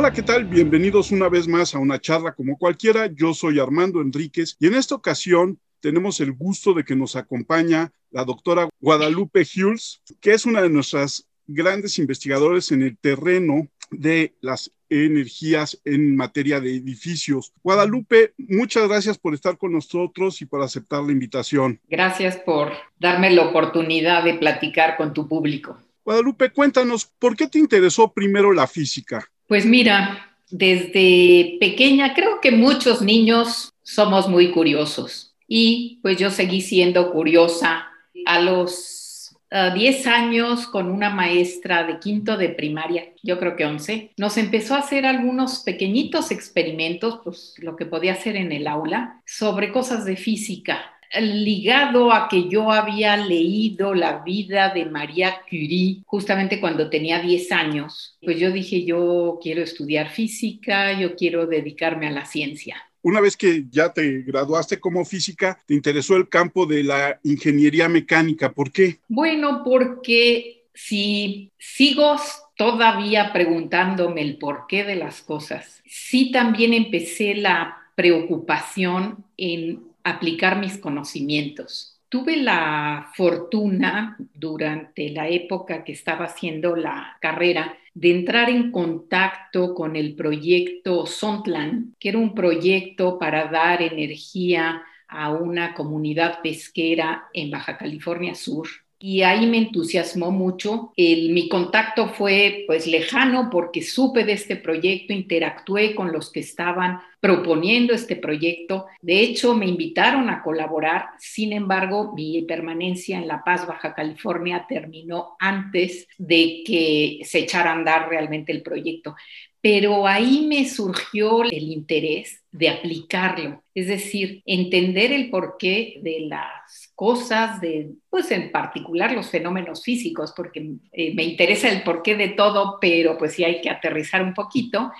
Hola, ¿qué tal? Bienvenidos una vez más a una charla como cualquiera. Yo soy Armando Enríquez y en esta ocasión tenemos el gusto de que nos acompaña la doctora Guadalupe Hulls, que es una de nuestras grandes investigadores en el terreno de las energías en materia de edificios. Guadalupe, muchas gracias por estar con nosotros y por aceptar la invitación. Gracias por darme la oportunidad de platicar con tu público. Guadalupe, cuéntanos, ¿por qué te interesó primero la física? Pues mira, desde pequeña creo que muchos niños somos muy curiosos y pues yo seguí siendo curiosa. A los 10 años con una maestra de quinto de primaria, yo creo que 11, nos empezó a hacer algunos pequeñitos experimentos, pues lo que podía hacer en el aula, sobre cosas de física ligado a que yo había leído la vida de María Curie justamente cuando tenía 10 años, pues yo dije, yo quiero estudiar física, yo quiero dedicarme a la ciencia. Una vez que ya te graduaste como física, te interesó el campo de la ingeniería mecánica. ¿Por qué? Bueno, porque si sigo todavía preguntándome el porqué de las cosas, sí también empecé la preocupación en aplicar mis conocimientos. Tuve la fortuna durante la época que estaba haciendo la carrera de entrar en contacto con el proyecto Sondland, que era un proyecto para dar energía a una comunidad pesquera en Baja California Sur y ahí me entusiasmó mucho. El, mi contacto fue pues lejano porque supe de este proyecto, interactué con los que estaban proponiendo este proyecto. De hecho, me invitaron a colaborar. Sin embargo, mi permanencia en La Paz, Baja California, terminó antes de que se echara a andar realmente el proyecto. Pero ahí me surgió el interés de aplicarlo, es decir, entender el porqué de las cosas, de, pues en particular los fenómenos físicos, porque eh, me interesa el porqué de todo, pero pues sí hay que aterrizar un poquito,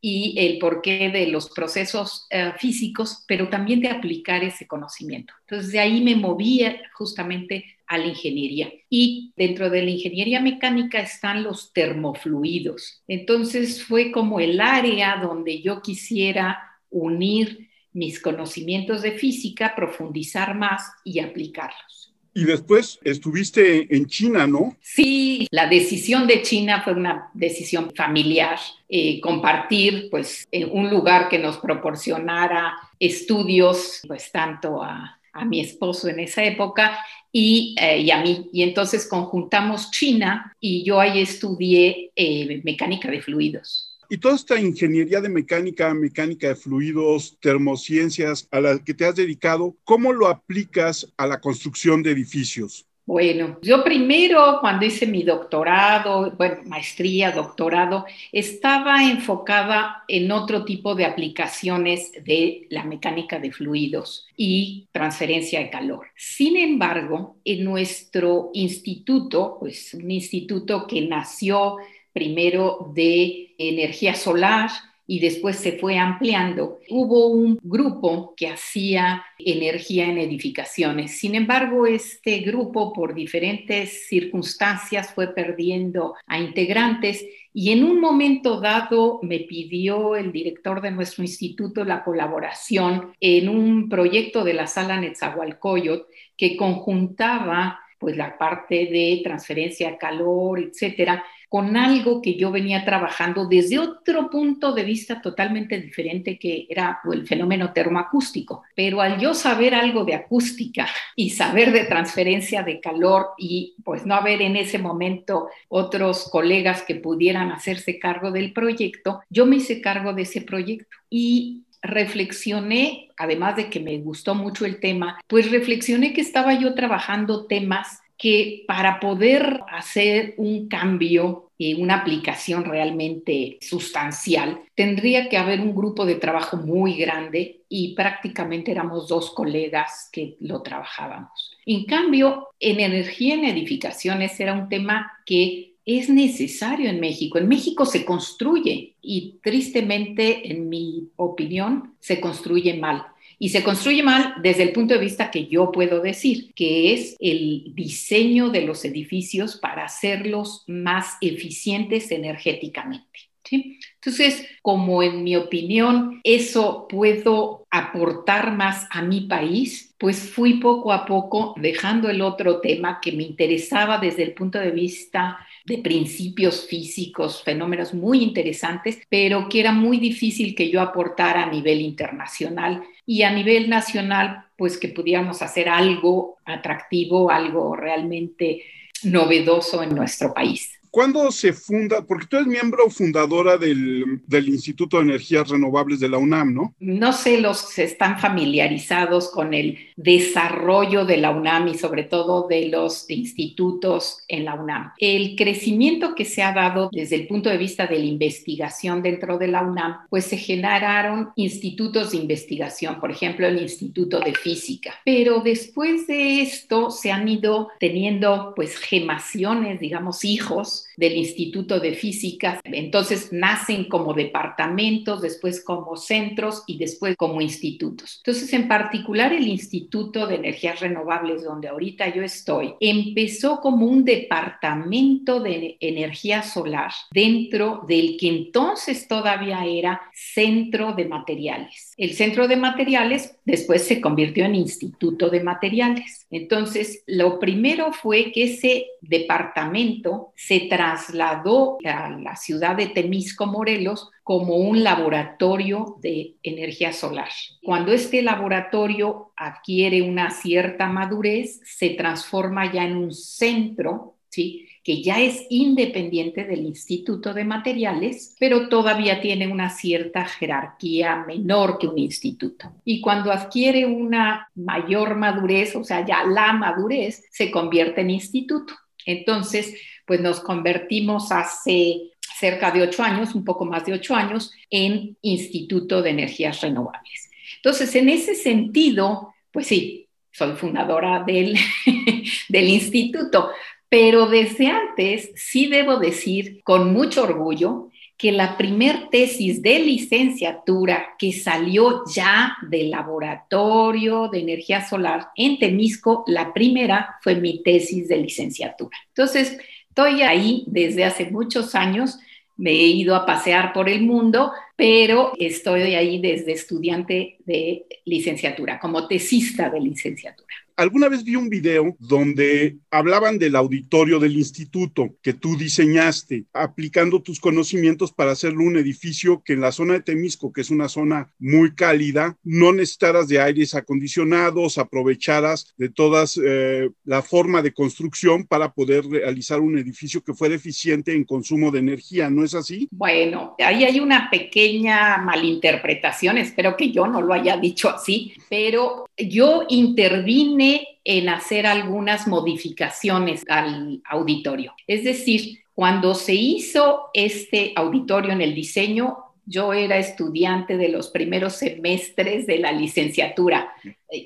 y el porqué de los procesos eh, físicos, pero también de aplicar ese conocimiento. Entonces de ahí me movía justamente a la ingeniería. Y dentro de la ingeniería mecánica están los termofluidos. Entonces fue como el área donde yo quisiera unir mis conocimientos de física, profundizar más y aplicarlos. Y después estuviste en China, ¿no? Sí, la decisión de China fue una decisión familiar, eh, compartir pues un lugar que nos proporcionara estudios, pues tanto a, mi esposo en esa época y, eh, y, a mí. Y entonces conjuntamos China y yo ahí estudié eh, mecánica de fluidos. Y toda esta ingeniería de mecánica, mecánica de fluidos, termociencias a la que te has dedicado, ¿cómo lo aplicas a la construcción de edificios? Bueno, yo primero cuando hice mi doctorado, maestría, doctorado, estaba enfocada en otro tipo de aplicaciones de la mecánica de fluidos y transferencia de calor. Sin embargo, en nuestro instituto, pues un instituto que nació primero de energía solar y después se fue ampliando. Hubo un grupo que hacía energía en edificaciones. Sin embargo, este grupo por diferentes circunstancias fue perdiendo a integrantes y en un momento dado me pidió el director de nuestro instituto la colaboración en un proyecto de la sala Netzahualcoyot que conjuntaba pues la parte de transferencia de calor, etcétera, con algo que yo venía trabajando desde otro punto de vista totalmente diferente que era el fenómeno termoacústico. Pero al yo saber algo de acústica y saber de transferencia de calor y pues no haber en ese momento otros colegas que pudieran hacerse cargo del proyecto, yo me hice cargo de ese proyecto y reflexioné, además de que me gustó mucho el tema, pues reflexioné que estaba yo trabajando temas que para poder hacer un cambio y una aplicación realmente sustancial, tendría que haber un grupo de trabajo muy grande y prácticamente éramos dos colegas que lo trabajábamos. En cambio, en energía en edificaciones era un tema que es necesario en México. En México se construye y tristemente, en mi opinión, se construye mal. Y se construye mal desde el punto de vista que yo puedo decir, que es el diseño de los edificios para hacerlos más eficientes energéticamente. Entonces, como en mi opinión, eso puedo aportar más a mi país, pues fui poco a poco dejando el otro tema que me interesaba desde el punto de vista de principios físicos, fenómenos muy interesantes, pero que era muy difícil que yo aportara a nivel internacional y a nivel nacional, pues que pudiéramos hacer algo atractivo, algo realmente novedoso en nuestro país. ¿Cuándo se funda? Porque tú eres miembro fundadora del, Instituto de Energías Renovables de la UNAM, ¿no? No sé, los están familiarizados con el desarrollo de la UNAM y sobre todo de los institutos en la UNAM. El crecimiento que se ha dado desde el punto de vista de la investigación dentro de la UNAM, pues se generaron institutos de investigación, por ejemplo, el Instituto de Física. Pero después de esto se han ido teniendo pues gemaciones, digamos, hijos del Instituto de Física. Entonces nacen como departamentos, después como centros y después como institutos. Entonces, en particular, el Instituto de Energías Renovables, donde ahorita yo estoy, empezó como un departamento de energía solar dentro del que entonces todavía era Centro de Materiales. El Centro de Materiales después se convirtió en Instituto de Materiales. Entonces, lo primero fue que ese departamento se trasladó a la ciudad de Temisco, Morelos, como un laboratorio de energía solar. Cuando este laboratorio adquiere una cierta madurez, se transforma ya en un centro, ¿sí? que ya es independiente del Instituto de Materiales, pero todavía tiene una cierta jerarquía menor que un instituto. Y cuando adquiere una mayor madurez, o sea, ya la madurez, se convierte en instituto. Entonces, pues nos convertimos hace cerca de ocho años, un poco más de ocho años, en Instituto de Energías Renovables. Entonces, en ese sentido, pues sí, soy fundadora del, del instituto, pero desde antes sí debo decir con mucho orgullo que la primer tesis de licenciatura que salió ya del laboratorio de energía solar en Temisco, la primera fue mi tesis de licenciatura. Entonces, estoy ahí desde hace muchos años, me he ido a pasear por el mundo, pero estoy ahí desde estudiante de licenciatura, como tesista de licenciatura alguna vez vi un video donde hablaban del auditorio del instituto que tú diseñaste, aplicando tus conocimientos para hacerlo un edificio que en la zona de Temisco, que es una zona muy cálida, no necesitaras de aires acondicionados, aprovecharas de todas eh, la forma de construcción para poder realizar un edificio que fuera eficiente en consumo de energía, ¿no es así? Bueno, ahí hay una pequeña malinterpretación, espero que yo no lo haya dicho así, pero yo intervine en hacer algunas modificaciones al auditorio. Es decir, cuando se hizo este auditorio en el diseño, yo era estudiante de los primeros semestres de la licenciatura.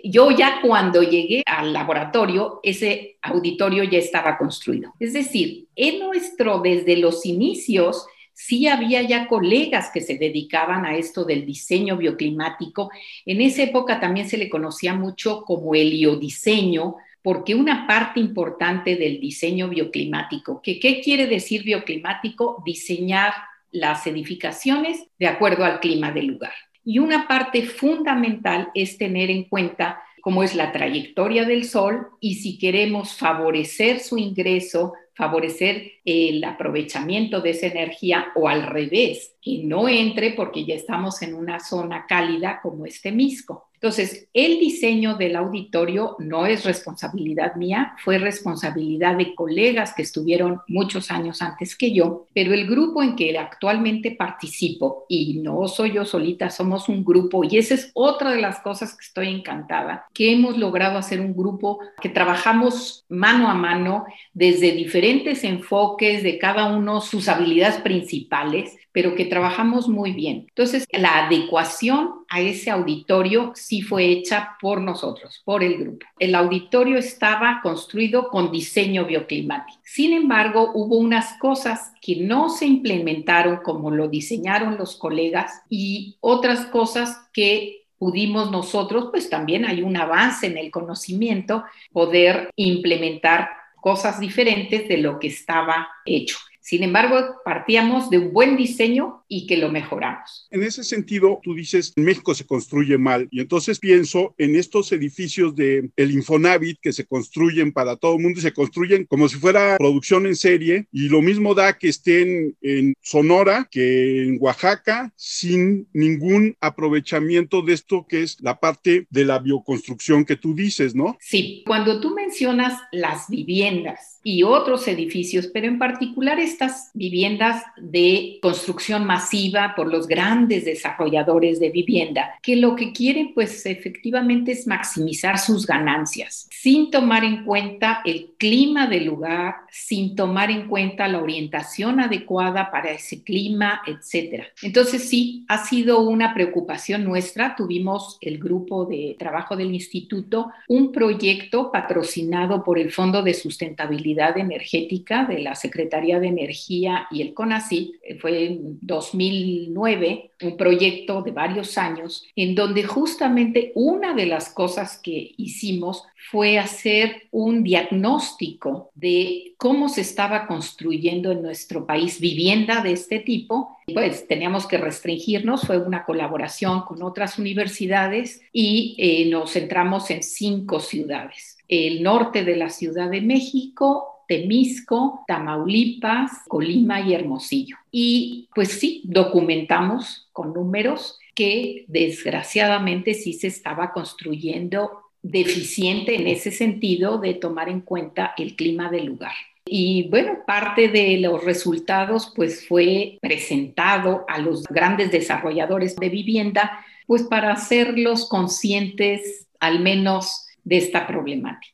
Yo ya cuando llegué al laboratorio, ese auditorio ya estaba construido. Es decir, en nuestro, desde los inicios, sí había ya colegas que se dedicaban a esto del diseño bioclimático. En esa época también se le conocía mucho como heliodiseño, porque una parte importante del diseño bioclimático, que ¿qué quiere decir bioclimático? Diseñar las edificaciones de acuerdo al clima del lugar. Y una parte fundamental es tener en cuenta cómo es la trayectoria del Sol y si queremos favorecer su ingreso favorecer el aprovechamiento de esa energía o al revés, que no entre porque ya estamos en una zona cálida como este Misco. Entonces, el diseño del auditorio no es responsabilidad mía, fue responsabilidad de colegas que estuvieron muchos años antes que yo, pero el grupo en que actualmente participo, y no soy yo solita, somos un grupo, y esa es otra de las cosas que estoy encantada, que hemos logrado hacer un grupo que trabajamos mano a mano desde diferentes enfoques de cada uno, sus habilidades principales, pero que trabajamos muy bien. Entonces, la adecuación a ese auditorio sí fue hecha por nosotros, por el grupo. El auditorio estaba construido con diseño bioclimático. Sin embargo, hubo unas cosas que no se implementaron como lo diseñaron los colegas y otras cosas que pudimos nosotros, pues también hay un avance en el conocimiento, poder implementar cosas diferentes de lo que estaba hecho. Sin embargo, partíamos de un buen diseño y que lo mejoramos. En ese sentido, tú dices, en México se construye mal y entonces pienso en estos edificios de el Infonavit que se construyen para todo el mundo y se construyen como si fuera producción en serie y lo mismo da que estén en Sonora que en Oaxaca sin ningún aprovechamiento de esto que es la parte de la bioconstrucción que tú dices, ¿no? Sí, cuando tú mencionas las viviendas y otros edificios, pero en particular estas viviendas de construcción masiva por los grandes desarrolladores de vivienda, que lo que quieren pues efectivamente es maximizar sus ganancias, sin tomar en cuenta el clima del lugar, sin tomar en cuenta la orientación adecuada para ese clima, etcétera. Entonces sí, ha sido una preocupación nuestra. Tuvimos el grupo de trabajo del instituto, un proyecto patrocinado por el Fondo de Sustentabilidad Energética de la Secretaría de Energía y el CONACYT, eh, fue en 2009, un proyecto de varios años, en donde justamente una de las cosas que hicimos fue hacer un diagnóstico de cómo se estaba construyendo en nuestro país vivienda de este tipo. Pues teníamos que restringirnos, fue una colaboración con otras universidades y eh, nos centramos en cinco ciudades el norte de la Ciudad de México, Temisco, Tamaulipas, Colima y Hermosillo. Y pues sí, documentamos con números que desgraciadamente sí se estaba construyendo deficiente en ese sentido de tomar en cuenta el clima del lugar. Y bueno, parte de los resultados pues fue presentado a los grandes desarrolladores de vivienda pues para hacerlos conscientes al menos de esta problemática.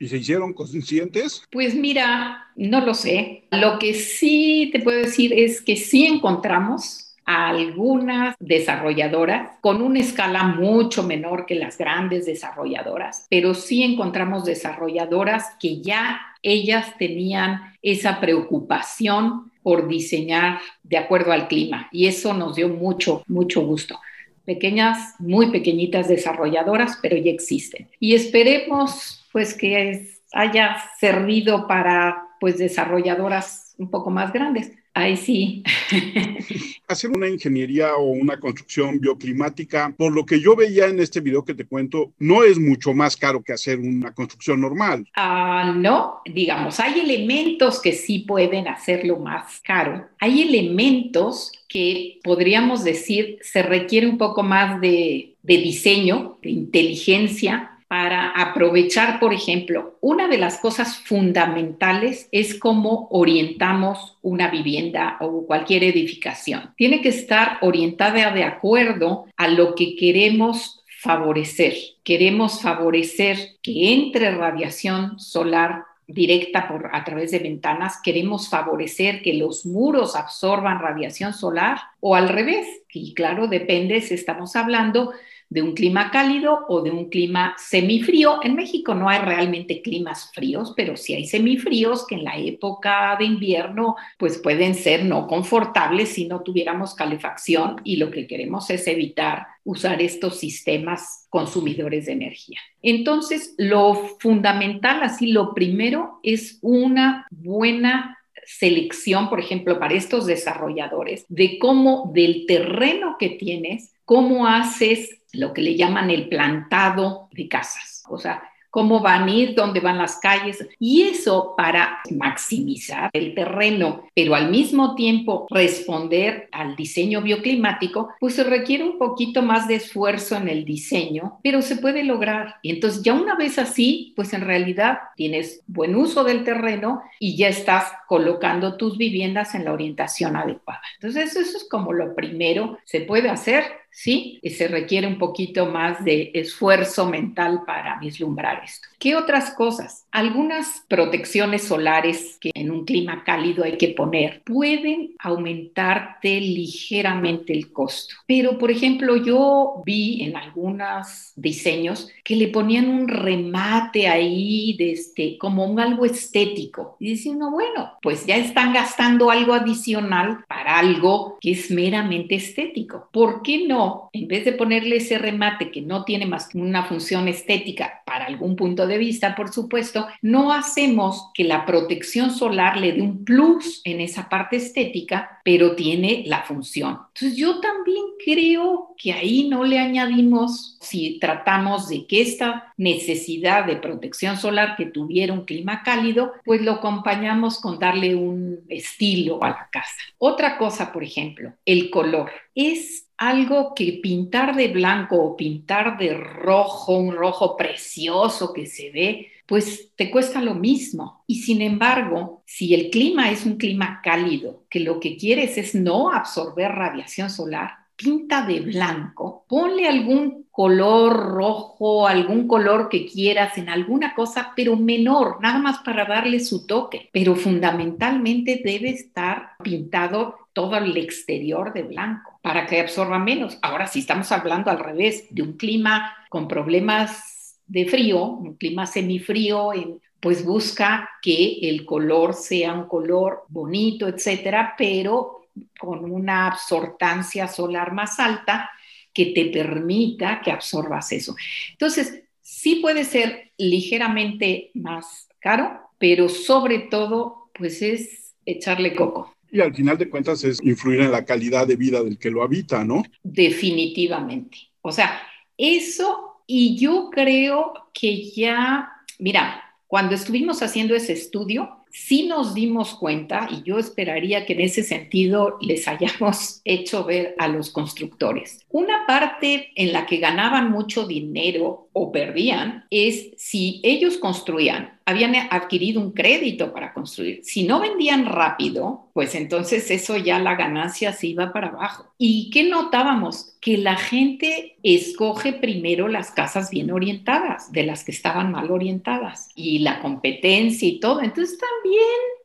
¿Y se hicieron conscientes? Pues mira, no lo sé. Lo que sí te puedo decir es que sí encontramos a algunas desarrolladoras con una escala mucho menor que las grandes desarrolladoras, pero sí encontramos desarrolladoras que ya ellas tenían esa preocupación por diseñar de acuerdo al clima y eso nos dio mucho, mucho gusto pequeñas, muy pequeñitas desarrolladoras, pero ya existen. Y esperemos pues que haya servido para pues desarrolladoras un poco más grandes. Ahí sí. Hacer una ingeniería o una construcción bioclimática, por lo que yo veía en este video que te cuento, no es mucho más caro que hacer una construcción normal. Ah, no, digamos, hay elementos que sí pueden hacerlo más caro. Hay elementos que podríamos decir se requiere un poco más de, de diseño, de inteligencia, para aprovechar, por ejemplo, una de las cosas fundamentales es cómo orientamos una vivienda o cualquier edificación. Tiene que estar orientada de acuerdo a lo que queremos favorecer. Queremos favorecer que entre radiación solar directa por, a través de ventanas, queremos favorecer que los muros absorban radiación solar o al revés. Y claro, depende si estamos hablando de un clima cálido o de un clima semifrío. En México no hay realmente climas fríos, pero sí hay semifríos que en la época de invierno pues pueden ser no confortables si no tuviéramos calefacción y lo que queremos es evitar usar estos sistemas consumidores de energía. Entonces, lo fundamental, así, lo primero es una buena selección, por ejemplo, para estos desarrolladores, de cómo del terreno que tienes, cómo haces lo que le llaman el plantado de casas. O sea, cómo van a ir, dónde van las calles, y eso para maximizar el terreno, pero al mismo tiempo responder al diseño bioclimático, pues se requiere un poquito más de esfuerzo en el diseño, pero se puede lograr. Y entonces ya una vez así, pues en realidad tienes buen uso del terreno y ya estás colocando tus viviendas en la orientación adecuada. Entonces eso es como lo primero, se puede hacer, ¿sí? Se requiere un poquito más de esfuerzo mental para vislumbrar esto. ¿Qué otras cosas? Algunas protecciones solares que en un clima cálido hay que poner pueden aumentarte ligeramente el costo. Pero, por ejemplo, yo vi en algunos diseños que le ponían un remate ahí de este, como un algo estético. Y dice uno, bueno, pues ya están gastando algo adicional para algo que es meramente estético. ¿Por qué no en vez de ponerle ese remate que no tiene más que una función estética para algún punto de vista, por supuesto, no hacemos que la protección solar le dé un plus en esa parte estética, pero tiene la función. Entonces yo también creo que ahí no le añadimos, si tratamos de que esta necesidad de protección solar que tuviera un clima cálido, pues lo acompañamos con darle un estilo a la casa. Otra cosa, por ejemplo, el color. Es algo que pintar de blanco o pintar de rojo, un rojo precioso que se ve, pues te cuesta lo mismo. Y sin embargo, si el clima es un clima cálido, que lo que quieres es no absorber radiación solar, pinta de blanco, ponle algún color rojo, algún color que quieras en alguna cosa, pero menor, nada más para darle su toque. Pero fundamentalmente debe estar pintado todo el exterior de blanco para que absorba menos. Ahora, si estamos hablando al revés de un clima con problemas de frío, un clima semifrío, pues busca que el color sea un color bonito, etcétera, pero con una absortancia solar más alta que te permita que absorbas eso. Entonces, sí puede ser ligeramente más caro, pero sobre todo, pues es echarle coco. Y al final de cuentas es influir en la calidad de vida del que lo habita, ¿no? Definitivamente. O sea, eso y yo creo que ya, mira, cuando estuvimos haciendo ese estudio, sí nos dimos cuenta, y yo esperaría que en ese sentido les hayamos hecho ver a los constructores. Una parte en la que ganaban mucho dinero o perdían es si ellos construían habían adquirido un crédito para construir. Si no vendían rápido, pues entonces eso ya la ganancia se iba para abajo. ¿Y qué notábamos? Que la gente escoge primero las casas bien orientadas de las que estaban mal orientadas y la competencia y todo. Entonces también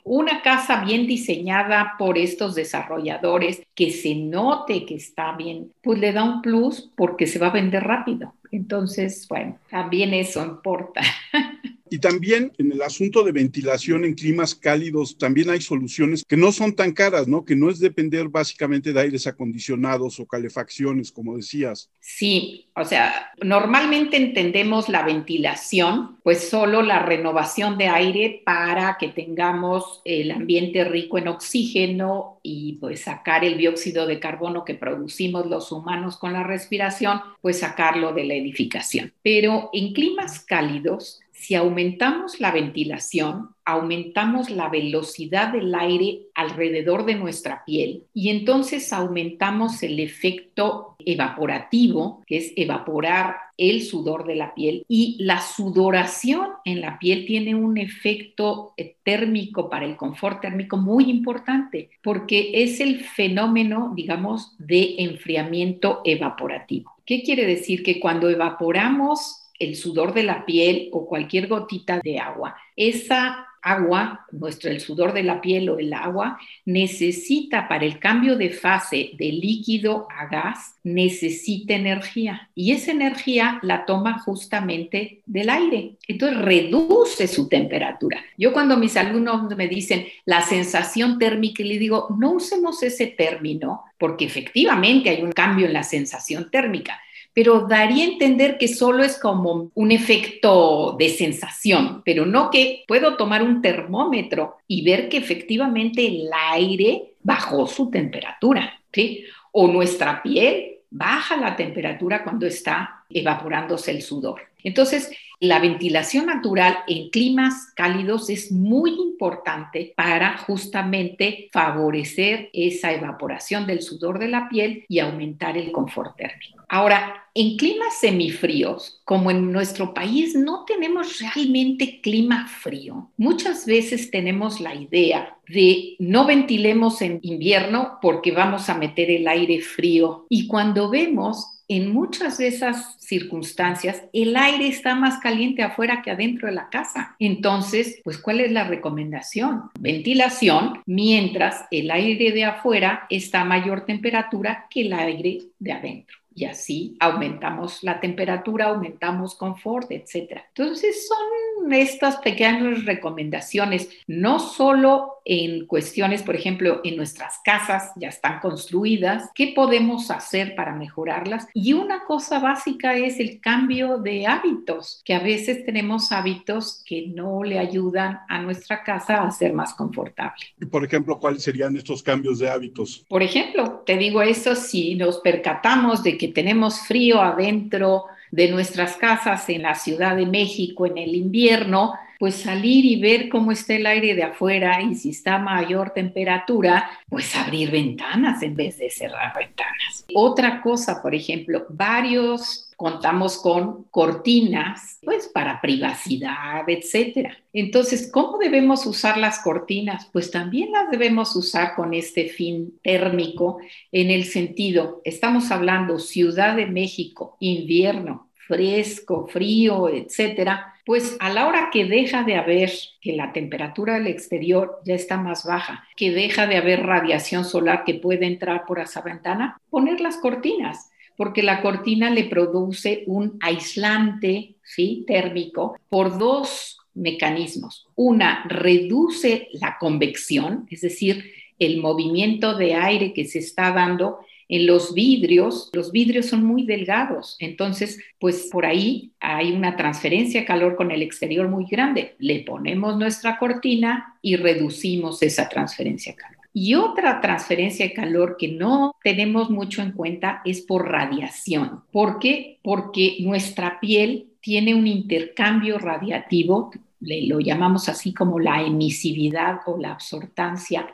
una casa bien diseñada por estos desarrolladores, que se note que está bien, pues le da un plus porque se va a vender rápido. Entonces, bueno, también eso importa. Y también en el asunto de ventilación en climas cálidos, también hay soluciones que no son tan caras, ¿no? Que no es depender básicamente de aires acondicionados o calefacciones, como decías. Sí, o sea, normalmente entendemos la ventilación, pues solo la renovación de aire para que tengamos el ambiente rico en oxígeno y pues sacar el dióxido de carbono que producimos los humanos con la respiración, pues sacarlo de la edificación. Pero en climas cálidos, si aumentamos la ventilación, aumentamos la velocidad del aire alrededor de nuestra piel y entonces aumentamos el efecto evaporativo, que es evaporar el sudor de la piel. Y la sudoración en la piel tiene un efecto térmico para el confort térmico muy importante, porque es el fenómeno, digamos, de enfriamiento evaporativo. ¿Qué quiere decir? Que cuando evaporamos el sudor de la piel o cualquier gotita de agua. Esa agua, nuestro el sudor de la piel o el agua, necesita para el cambio de fase de líquido a gas, necesita energía. Y esa energía la toma justamente del aire. Entonces reduce su temperatura. Yo cuando mis alumnos me dicen la sensación térmica, le digo, no usemos ese término porque efectivamente hay un cambio en la sensación térmica pero daría a entender que solo es como un efecto de sensación, pero no que puedo tomar un termómetro y ver que efectivamente el aire bajó su temperatura, ¿sí? O nuestra piel baja la temperatura cuando está evaporándose el sudor. Entonces, la ventilación natural en climas cálidos es muy importante para justamente favorecer esa evaporación del sudor de la piel y aumentar el confort térmico. Ahora, en climas semifríos, como en nuestro país no tenemos realmente clima frío, muchas veces tenemos la idea de no ventilemos en invierno porque vamos a meter el aire frío. Y cuando vemos en muchas de esas circunstancias, el aire está más caliente afuera que adentro de la casa. Entonces, pues, ¿cuál es la recomendación? Ventilación mientras el aire de afuera está a mayor temperatura que el aire de adentro y así aumentamos la temperatura, aumentamos confort, etc. Entonces son estas pequeñas recomendaciones, no solo en cuestiones, por ejemplo, en nuestras casas ya están construidas, ¿qué podemos hacer para mejorarlas? Y una cosa básica es el cambio de hábitos, que a veces tenemos hábitos que no le ayudan a nuestra casa a ser más confortable. Por ejemplo, ¿cuáles serían estos cambios de hábitos? Por ejemplo, te digo eso, si nos percatamos de que tenemos frío adentro, de nuestras casas en la Ciudad de México en el invierno, pues salir y ver cómo está el aire de afuera y si está a mayor temperatura, pues abrir ventanas en vez de cerrar ventanas. Otra cosa, por ejemplo, varios contamos con cortinas, pues para privacidad, etcétera. Entonces, ¿cómo debemos usar las cortinas? Pues también las debemos usar con este fin térmico en el sentido, estamos hablando Ciudad de México, invierno, fresco, frío, etcétera, pues a la hora que deja de haber, que la temperatura del exterior ya está más baja, que deja de haber radiación solar que puede entrar por esa ventana, poner las cortinas, porque la cortina le produce un aislante ¿sí? térmico por dos mecanismos. Una, reduce la convección, es decir, el movimiento de aire que se está dando en los vidrios, los vidrios son muy delgados, entonces pues por ahí hay una transferencia de calor con el exterior muy grande. Le ponemos nuestra cortina y reducimos esa transferencia de calor. Y otra transferencia de calor que no tenemos mucho en cuenta es por radiación. ¿Por qué? Porque nuestra piel tiene un intercambio radiativo, lo llamamos así como la emisividad o la absortancia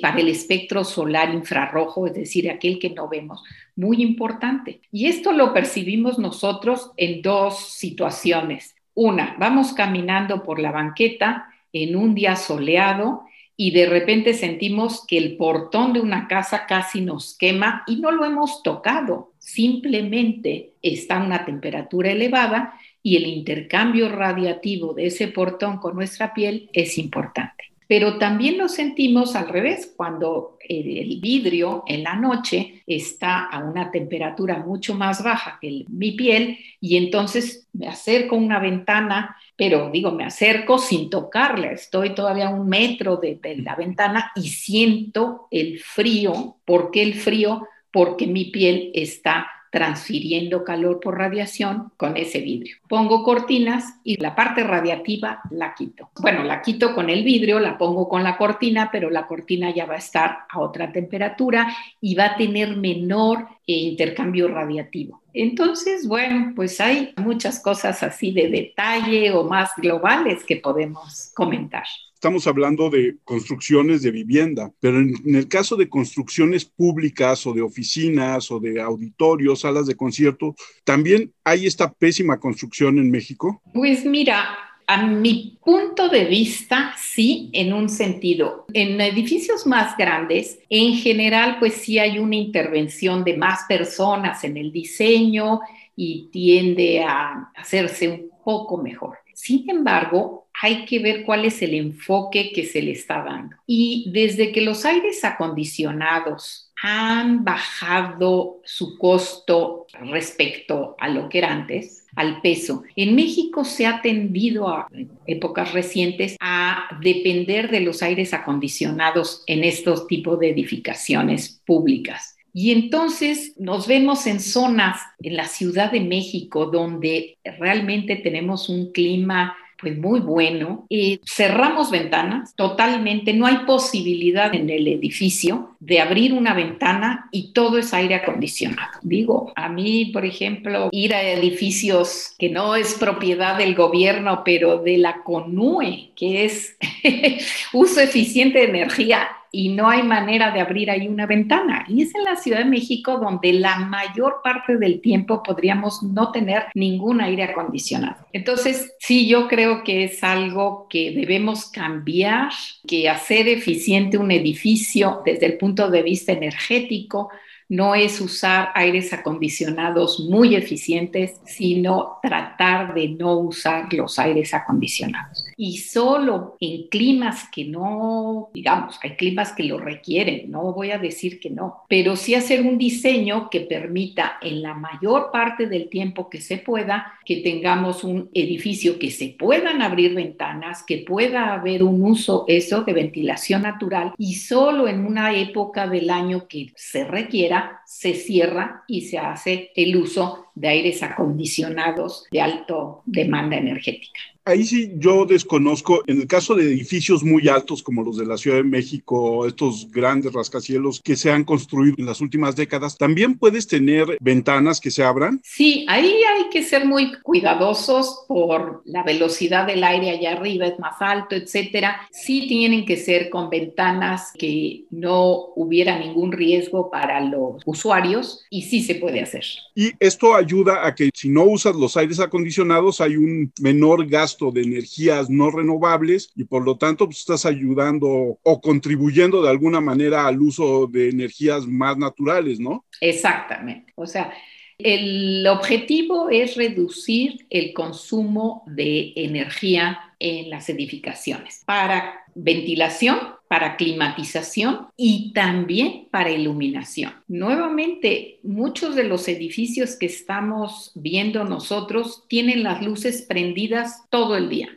para el espectro solar infrarrojo, es decir, aquel que no vemos, muy importante. Y esto lo percibimos nosotros en dos situaciones. Una, vamos caminando por la banqueta en un día soleado y de repente sentimos que el portón de una casa casi nos quema y no lo hemos tocado, simplemente está a una temperatura elevada y el intercambio radiativo de ese portón con nuestra piel es importante pero también lo sentimos al revés, cuando el vidrio en la noche está a una temperatura mucho más baja que mi piel y entonces me acerco a una ventana, pero digo, me acerco sin tocarla, estoy todavía a un metro de, de la ventana y siento el frío. ¿Por qué el frío? Porque mi piel está transfiriendo calor por radiación con ese vidrio. Pongo cortinas y la parte radiativa la quito. Bueno, la quito con el vidrio, la pongo con la cortina, pero la cortina ya va a estar a otra temperatura y va a tener menor eh, intercambio radiativo. Entonces, bueno, pues hay muchas cosas así de detalle o más globales que podemos comentar estamos hablando de construcciones de vivienda, pero en, el caso de construcciones públicas o de oficinas o de auditorios, salas de concierto, ¿también hay esta pésima construcción en México? Pues mira, a mi punto de vista, sí, en un sentido. En edificios más grandes, en general, pues sí hay una intervención de más personas en el diseño y tiende a hacerse un poco mejor. Sin embargo, hay que ver cuál es el enfoque que se le está dando. Y desde que los aires acondicionados han bajado su costo respecto a lo que era antes, al peso. En México se ha tendido a épocas recientes a depender de los aires acondicionados en estos tipos de edificaciones públicas. Y entonces nos vemos en zonas en la Ciudad de México donde realmente tenemos un clima pues muy bueno. y cerramos ventanas totalmente, no hay posibilidad en el edificio de abrir una ventana y todo es aire acondicionado. Digo, a mí, por ejemplo, ir a edificios que no es propiedad del gobierno, pero de la CONUE, que es uso eficiente de energía, y no hay manera de abrir ahí una ventana. Y es en la Ciudad de México donde la mayor parte del tiempo podríamos no tener ningún aire acondicionado. Entonces, sí, yo creo que es algo que debemos cambiar, que hacer eficiente un edificio desde el punto de vista energético, no es usar aires acondicionados muy eficientes, sino tratar de no usar los aires acondicionados. Y solo en climas que no, digamos, hay climas que lo requieren, no voy a decir que no, pero sí hacer un diseño que permita en la mayor parte del tiempo que se pueda que tengamos un edificio que se puedan abrir ventanas, que pueda haber un uso eso de ventilación natural y solo en una época del año que se requiera se cierra y se hace el uso de aires acondicionados de alto demanda energética. Ahí sí yo desconozco, en el caso de edificios muy altos como los de la Ciudad de México, estos grandes rascacielos que se han construido en las últimas décadas, ¿también puedes tener ventanas que se abran? Sí, ahí hay que ser muy cuidadosos por la velocidad del aire allá arriba, es más alto, etcétera. Sí tienen que ser con ventanas que no hubiera ningún riesgo para los usuarios y sí se puede hacer. Y esto ayuda a que si no usas los aires acondicionados hay un menor gasto de energías no renovables y por lo tanto pues, estás ayudando o contribuyendo de alguna manera al uso de energías más naturales, ¿no? Exactamente. O sea, el objetivo es reducir el consumo de energía en las edificaciones para ventilación, para climatización y también para iluminación. Nuevamente, muchos de los edificios que estamos viendo nosotros tienen las luces prendidas todo el día,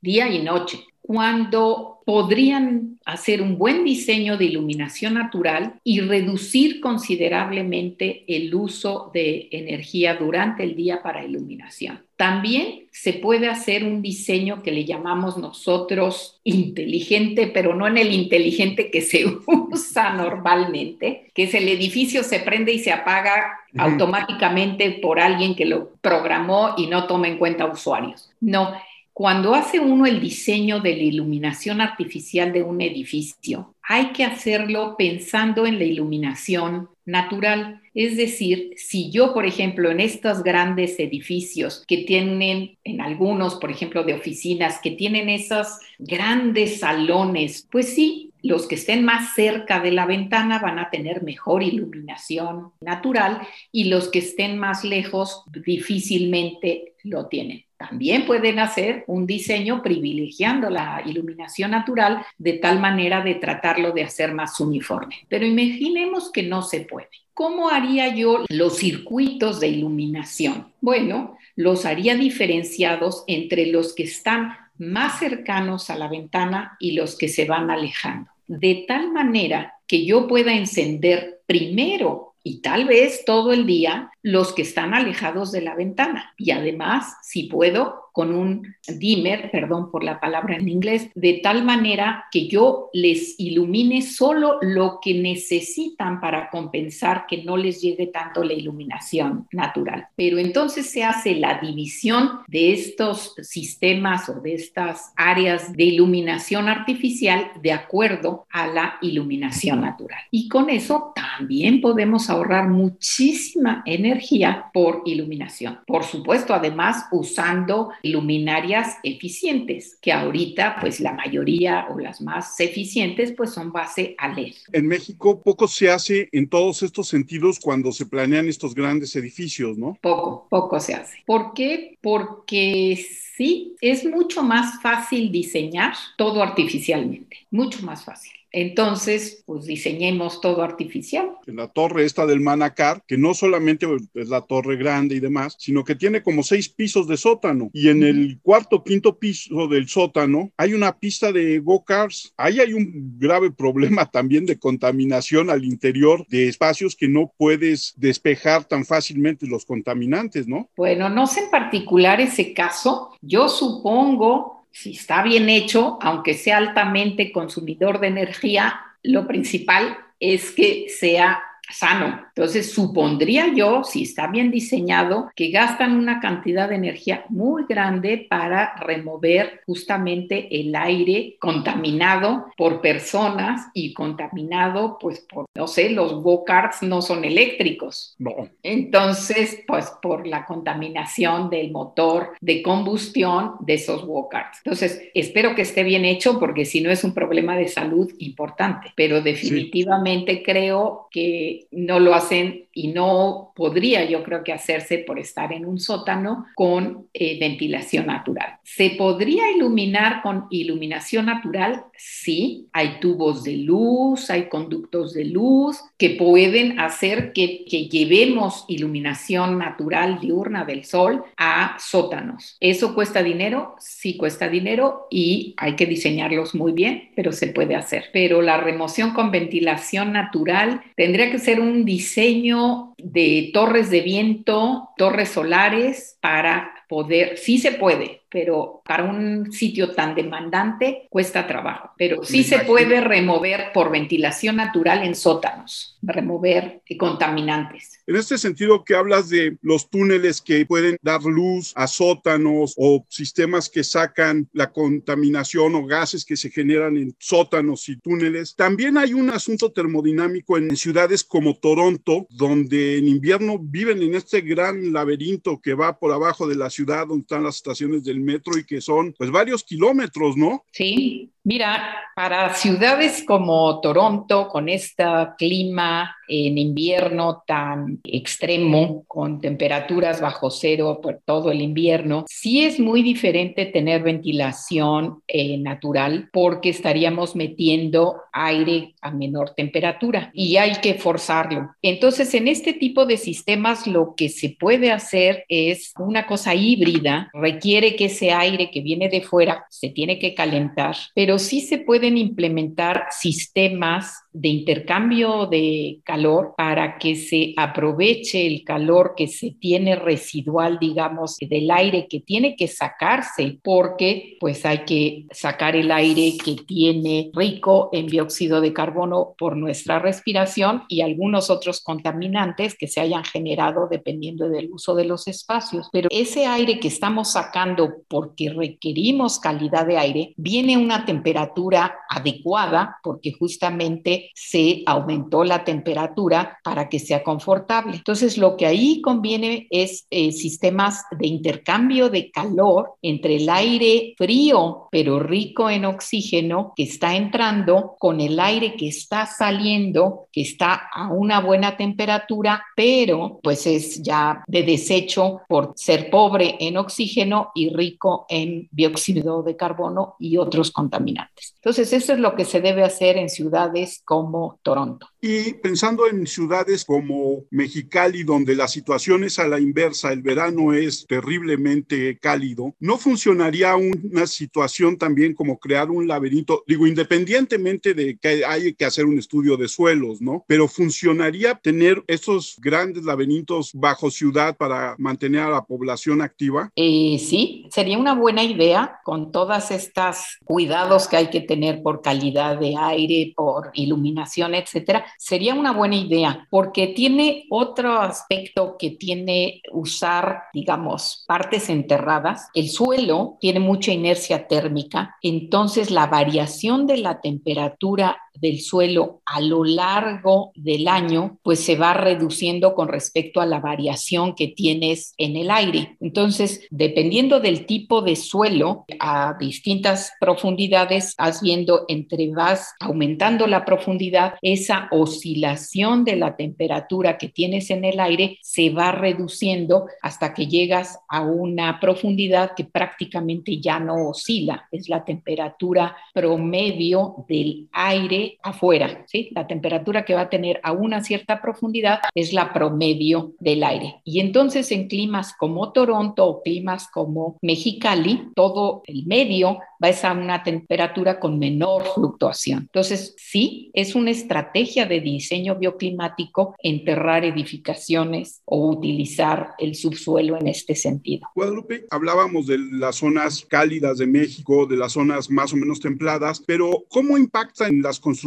día y noche cuando podrían hacer un buen diseño de iluminación natural y reducir considerablemente el uso de energía durante el día para iluminación. También se puede hacer un diseño que le llamamos nosotros inteligente, pero no en el inteligente que se usa normalmente, que es el edificio se prende y se apaga automáticamente por alguien que lo programó y no toma en cuenta usuarios. No, cuando hace uno el diseño de la iluminación artificial de un edificio, hay que hacerlo pensando en la iluminación natural. Es decir, si yo, por ejemplo, en estos grandes edificios que tienen, en algunos, por ejemplo, de oficinas, que tienen esos grandes salones, pues sí, los que estén más cerca de la ventana van a tener mejor iluminación natural y los que estén más lejos difícilmente lo tienen. También pueden hacer un diseño privilegiando la iluminación natural de tal manera de tratarlo de hacer más uniforme. Pero imaginemos que no se puede. ¿Cómo haría yo los circuitos de iluminación? Bueno, los haría diferenciados entre los que están más cercanos a la ventana y los que se van alejando, de tal manera que yo pueda encender primero y tal vez todo el día los que están alejados de la ventana. Y además, si puedo, con un dimmer, perdón por la palabra en inglés, de tal manera que yo les ilumine solo lo que necesitan para compensar que no les llegue tanto la iluminación natural. Pero entonces se hace la división de estos sistemas o de estas áreas de iluminación artificial de acuerdo a la iluminación natural. Y con eso también podemos ahorrar muchísima energía por iluminación. Por supuesto, además usando luminarias eficientes, que ahorita pues la mayoría o las más eficientes pues son base a LED. En México poco se hace en todos estos sentidos cuando se planean estos grandes edificios, ¿no? Poco, poco se hace. ¿Por qué? Porque sí, es mucho más fácil diseñar todo artificialmente, mucho más fácil. Entonces, pues diseñemos todo artificial. En la torre esta del Manacar, que no solamente es la torre grande y demás, sino que tiene como seis pisos de sótano. Y en el cuarto, quinto piso del sótano hay una pista de go-karts. Ahí hay un grave problema también de contaminación al interior de espacios que no puedes despejar tan fácilmente los contaminantes, ¿no? Bueno, no sé en particular ese caso. Yo supongo si está bien hecho, aunque sea altamente consumidor de energía, lo principal es que sea sano. Entonces, supondría yo, si está bien diseñado, que gastan una cantidad de energía muy grande para remover justamente el aire contaminado por personas y contaminado, pues, por, no sé, los go-karts no son eléctricos. No. Entonces, pues, por la contaminación del motor de combustión de esos go-karts. Entonces, espero que esté bien hecho porque si no es un problema de salud importante, pero definitivamente creo que no lo hacen y no podría yo creo que hacerse por estar en un sótano con eh, ventilación natural. ¿Se podría iluminar con iluminación natural? Sí, hay tubos de luz, hay conductos de luz que pueden hacer que, que llevemos iluminación natural diurna del sol a sótanos. ¿Eso cuesta dinero? Sí cuesta dinero y hay que diseñarlos muy bien, pero se puede hacer. Pero la remoción con ventilación natural tendría que ser un diseño de torres de viento, torres solares para poder, sí se puede, pero para un sitio tan demandante cuesta trabajo. Pero sí se puede remover por ventilación natural en sótanos, remover contaminantes. En este sentido que hablas de los túneles que pueden dar luz a sótanos o sistemas que sacan la contaminación o gases que se generan en sótanos y túneles, también hay un asunto termodinámico en ciudades como Toronto, donde en invierno viven en este gran laberinto que va por abajo de la ciudad donde están las estaciones del metro y que son pues varios kilómetros, ¿no? Sí, mira, para ciudades como Toronto, con este clima en invierno tan extremo, con temperaturas bajo cero por todo el invierno, sí es muy diferente tener ventilación eh, natural porque estaríamos metiendo aire a menor temperatura y hay que forzarlo. Entonces, en este tipo de sistemas lo que se puede hacer es una cosa híbrida, requiere que ese aire que viene de fuera se tiene que calentar, pero sí se pueden implementar sistemas de intercambio de calor para que se aproveche el calor que se tiene residual, digamos, del aire que tiene que sacarse, porque pues hay que sacar el aire que tiene rico en dióxido de carbono por nuestra respiración y algunos otros contaminantes que se hayan generado dependiendo del uso de los espacios. Pero ese aire que estamos sacando porque requerimos calidad de aire viene una temperatura adecuada porque justamente se aumentó la temperatura para que sea confortable. Entonces, lo que ahí conviene es eh, sistemas de intercambio de calor entre el aire frío, pero rico en oxígeno, que está entrando con el aire que está saliendo, que está a una buena temperatura, pero pues es ya de desecho por ser pobre en oxígeno y rico en dióxido de carbono y otros contaminantes. Entonces, eso es lo que se debe hacer en ciudades como Toronto. Y pensando en ciudades como Mexicali, donde la situación es a la inversa, el verano es terriblemente cálido, ¿no funcionaría una situación también como crear un laberinto? Digo, independientemente de que hay que hacer un estudio de suelos, ¿no? Pero funcionaría tener esos grandes laberintos bajo ciudad para mantener a la población activa? Eh, sí, sería una buena idea con todas estas cuidados que hay que tener por calidad de aire, por iluminación, etcétera sería una buena idea porque tiene otro aspecto que tiene usar, digamos, partes enterradas. El suelo tiene mucha inercia térmica, entonces la variación de la temperatura del suelo a lo largo del año, pues se va reduciendo con respecto a la variación que tienes en el aire. Entonces, dependiendo del tipo de suelo, a distintas profundidades, vas viendo entre vas aumentando la profundidad, esa oscilación de la temperatura que tienes en el aire se va reduciendo hasta que llegas a una profundidad que prácticamente ya no oscila, es la temperatura promedio del aire afuera, ¿sí? La temperatura que va a tener a una cierta profundidad es la promedio del aire. Y entonces en climas como Toronto o climas como Mexicali, todo el medio va a una temperatura con menor fluctuación. Entonces, sí, es una estrategia de diseño bioclimático enterrar edificaciones o utilizar el subsuelo en este sentido. Guadalupe, hablábamos de las zonas cálidas de México, de las zonas más o menos templadas, pero ¿cómo impacta en las construcciones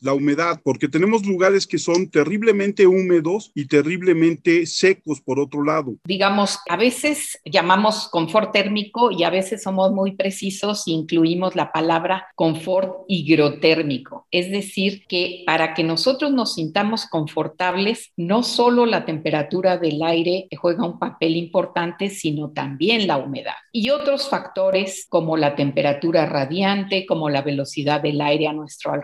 la humedad? Porque tenemos lugares que son terriblemente húmedos y terriblemente secos por otro lado. Digamos, a veces llamamos confort térmico y a veces somos muy precisos si incluimos la palabra confort higrotérmico, es decir, que para que nosotros nos sintamos confortables, no solo la temperatura del aire juega un papel importante, sino también la humedad. Y otros factores como la temperatura radiante, como la velocidad del aire a nuestro alrededor,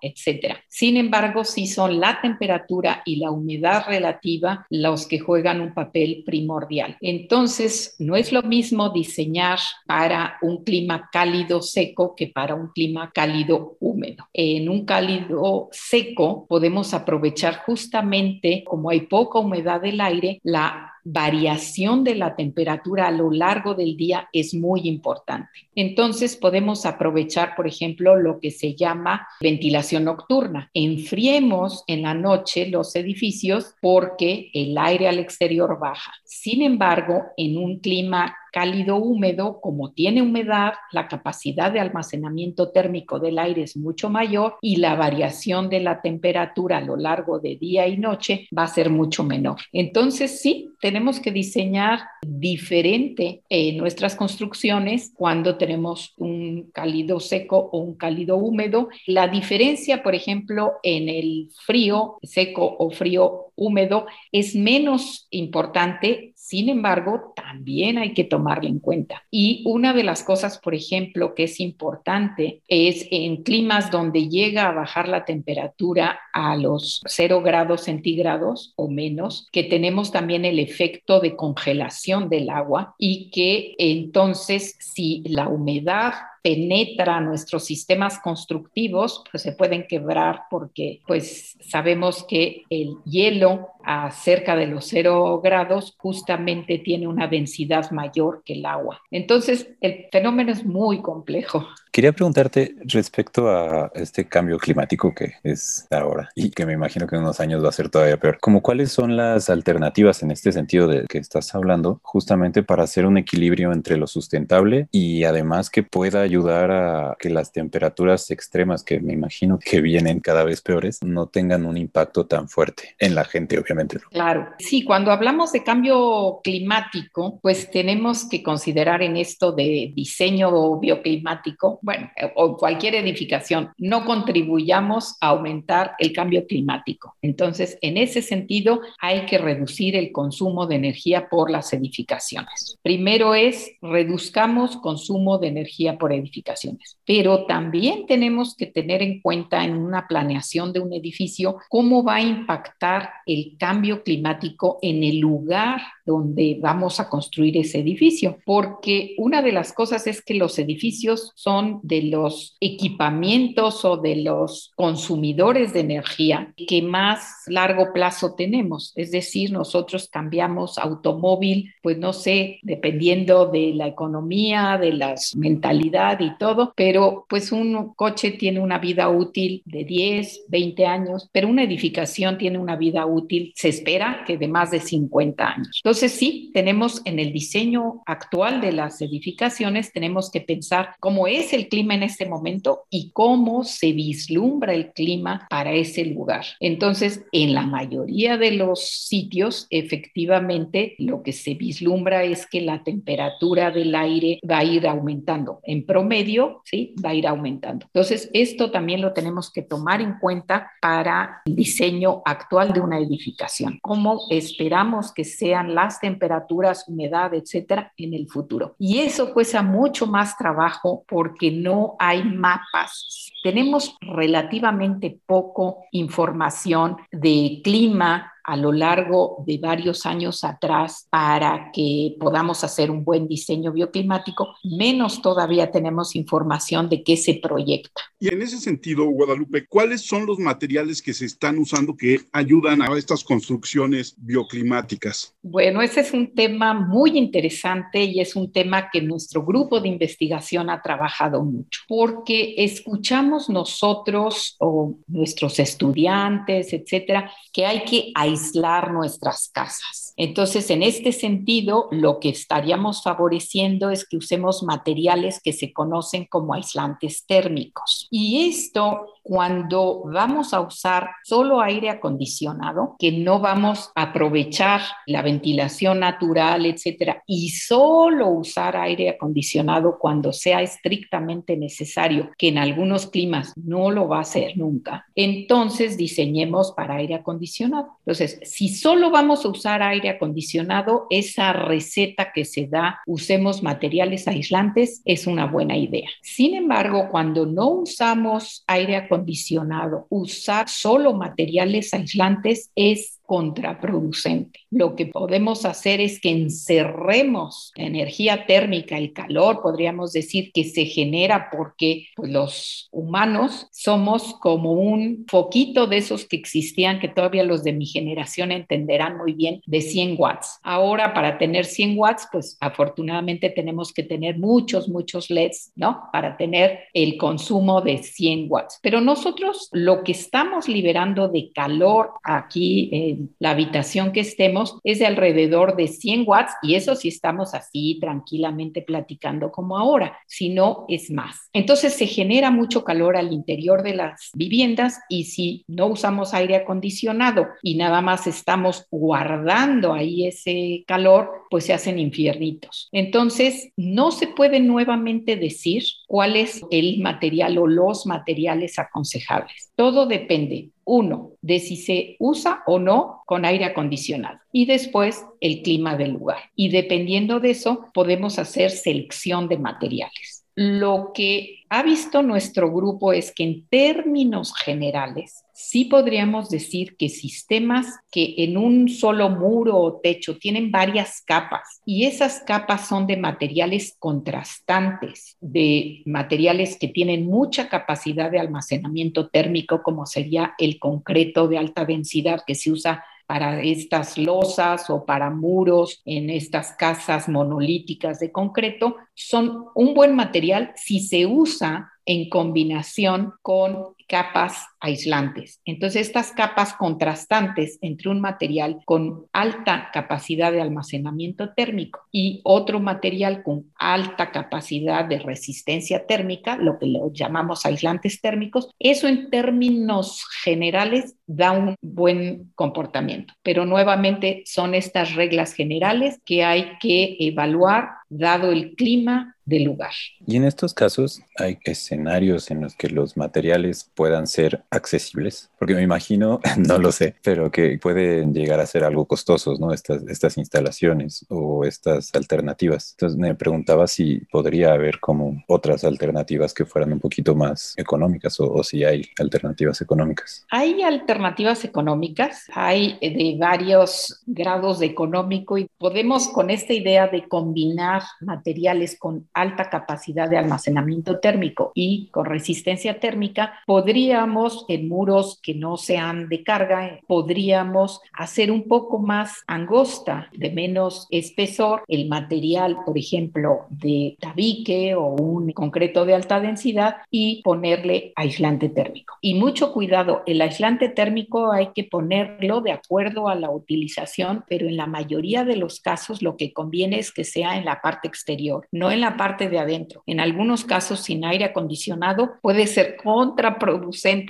etc. Sin embargo, sí son la temperatura y la humedad relativa los que juegan un papel primordial. Entonces, no es lo mismo diseñar para un clima cálido seco que para un clima cálido húmedo. En un cálido seco podemos aprovechar justamente, como hay poca humedad del aire, la variación de la temperatura a lo largo del día es muy importante. Entonces podemos aprovechar, por ejemplo, lo que se llama ventilación nocturna. Enfriemos en la noche los edificios porque el aire al exterior baja. Sin embargo, en un clima cálido húmedo, como tiene humedad, la capacidad de almacenamiento térmico del aire es mucho mayor y la variación de la temperatura a lo largo de día y noche va a ser mucho menor. Entonces, sí, tenemos que diseñar diferente en nuestras construcciones cuando tenemos un cálido seco o un cálido húmedo. La diferencia, por ejemplo, en el frío seco o frío húmedo es menos importante sin embargo, también hay que tomarlo en cuenta. Y una de las cosas, por ejemplo, que es importante es en climas donde llega a bajar la temperatura a los 0 grados centígrados o menos, que tenemos también el efecto de congelación del agua y que entonces si la humedad penetra nuestros sistemas constructivos, pues se pueden quebrar porque pues sabemos que el hielo a cerca de los cero grados justamente tiene una densidad mayor que el agua. Entonces, el fenómeno es muy complejo. Quería preguntarte respecto a este cambio climático que es ahora y que me imagino que en unos años va a ser todavía peor. Como cuáles son las alternativas en este sentido de que estás hablando, justamente para hacer un equilibrio entre lo sustentable y además que pueda ayudar a que las temperaturas extremas que me imagino que vienen cada vez peores no tengan un impacto tan fuerte en la gente, obviamente. Claro, sí, cuando hablamos de cambio climático, pues tenemos que considerar en esto de diseño bioclimático bueno, eh, o cualquier edificación, no contribuyamos a aumentar el cambio climático. Entonces, en ese sentido, hay que reducir el consumo de energía por las edificaciones. Primero es, reduzcamos consumo de energía por edificaciones, pero también tenemos que tener en cuenta en una planeación de un edificio cómo va a impactar el cambio climático en el lugar donde vamos a construir ese edificio, porque una de las cosas es que los edificios son de los equipamientos o de los consumidores de energía que más largo plazo tenemos. Es decir, nosotros cambiamos automóvil, pues no sé, dependiendo de la economía, de la mentalidad y todo, pero pues un coche tiene una vida útil de 10, 20 años, pero una edificación tiene una vida útil, se espera que de más de 50 años. Entonces sí, tenemos en el diseño actual de las edificaciones, tenemos que pensar cómo es el clima en este momento y cómo se vislumbra el clima para ese lugar. Entonces, en la mayoría de los sitios, efectivamente, lo que se vislumbra es que la temperatura del aire va a ir aumentando. En promedio, sí, va a ir aumentando. Entonces, esto también lo tenemos que tomar en cuenta para el diseño actual de una edificación. ¿Cómo esperamos que sean las temperaturas, humedad, etcétera, en el futuro. Y eso cuesta mucho más trabajo porque no hay mapas. Tenemos relativamente poco información de clima, a lo largo de varios años atrás para que podamos hacer un buen diseño bioclimático, menos todavía tenemos información de qué se proyecta. Y en ese sentido, Guadalupe, ¿cuáles son los materiales que se están usando que ayudan a estas construcciones bioclimáticas? Bueno, ese es un tema muy interesante y es un tema que nuestro grupo de investigación ha trabajado mucho, porque escuchamos nosotros o nuestros estudiantes, etcétera, que hay que aislar nuestras casas. Entonces, en este sentido, lo que estaríamos favoreciendo es que usemos materiales que se conocen como aislantes térmicos. Y esto cuando vamos a usar solo aire acondicionado, que no vamos a aprovechar la ventilación natural, etcétera, y solo usar aire acondicionado cuando sea estrictamente necesario, que en algunos climas no lo va a hacer nunca, entonces diseñemos para aire acondicionado. Entonces, si solo vamos a usar aire acondicionado, esa receta que se da, usemos materiales aislantes, es una buena idea. Sin embargo, cuando no usamos aire acondicionado, usar solo materiales aislantes es contraproducente. Lo que podemos hacer es que encerremos la energía térmica, el calor, podríamos decir, que se genera porque pues, los humanos somos como un foquito de esos que existían, que todavía los de mi generación entenderán muy bien, de 100 watts. Ahora, para tener 100 watts, pues afortunadamente tenemos que tener muchos, muchos LEDs, ¿no? Para tener el consumo de 100 watts. Pero nosotros lo que estamos liberando de calor aquí, eh, la habitación que estemos es de alrededor de 100 watts y eso si estamos así tranquilamente platicando como ahora, si no es más. Entonces se genera mucho calor al interior de las viviendas y si no usamos aire acondicionado y nada más estamos guardando ahí ese calor, pues se hacen infiernitos. Entonces no se puede nuevamente decir cuál es el material o los materiales aconsejables. Todo depende uno, de si se usa o no con aire acondicionado y después el clima del lugar. Y dependiendo de eso, podemos hacer selección de materiales. Lo que ha visto nuestro grupo es que en términos generales, sí podríamos decir que sistemas que en un solo muro o techo tienen varias capas y esas capas son de materiales contrastantes, de materiales que tienen mucha capacidad de almacenamiento térmico, como sería el concreto de alta densidad que se usa para estas losas o para muros en estas casas monolíticas de concreto, son un buen material si se usa en combinación con capas aislantes. Entonces, estas capas contrastantes entre un material con alta capacidad de almacenamiento térmico y otro material con alta capacidad de resistencia térmica, lo que lo llamamos aislantes térmicos, eso en términos generales da un buen comportamiento. Pero nuevamente son estas reglas generales que hay que evaluar dado el clima del lugar. Y en estos casos hay escenarios en los que los materiales puedan ser accesibles, porque me imagino, no lo sé, pero que pueden llegar a ser algo costosos, ¿no? Estas, estas instalaciones o estas alternativas. Entonces me preguntaba si podría haber como otras alternativas que fueran un poquito más económicas o, o si hay alternativas económicas. Hay alternativas económicas, hay de varios grados de económico y podemos con esta idea de combinar materiales con alta capacidad de almacenamiento térmico y con resistencia térmica, podríamos en muros que no sean de carga, podríamos hacer un poco más angosta, de menos espesor, el material, por ejemplo, de tabique o un concreto de alta densidad y ponerle aislante térmico. Y mucho cuidado, el aislante térmico hay que ponerlo de acuerdo a la utilización, pero en la mayoría de los casos lo que conviene es que sea en la parte exterior, no en la parte de adentro. En algunos casos, sin aire acondicionado, puede ser contraproducente.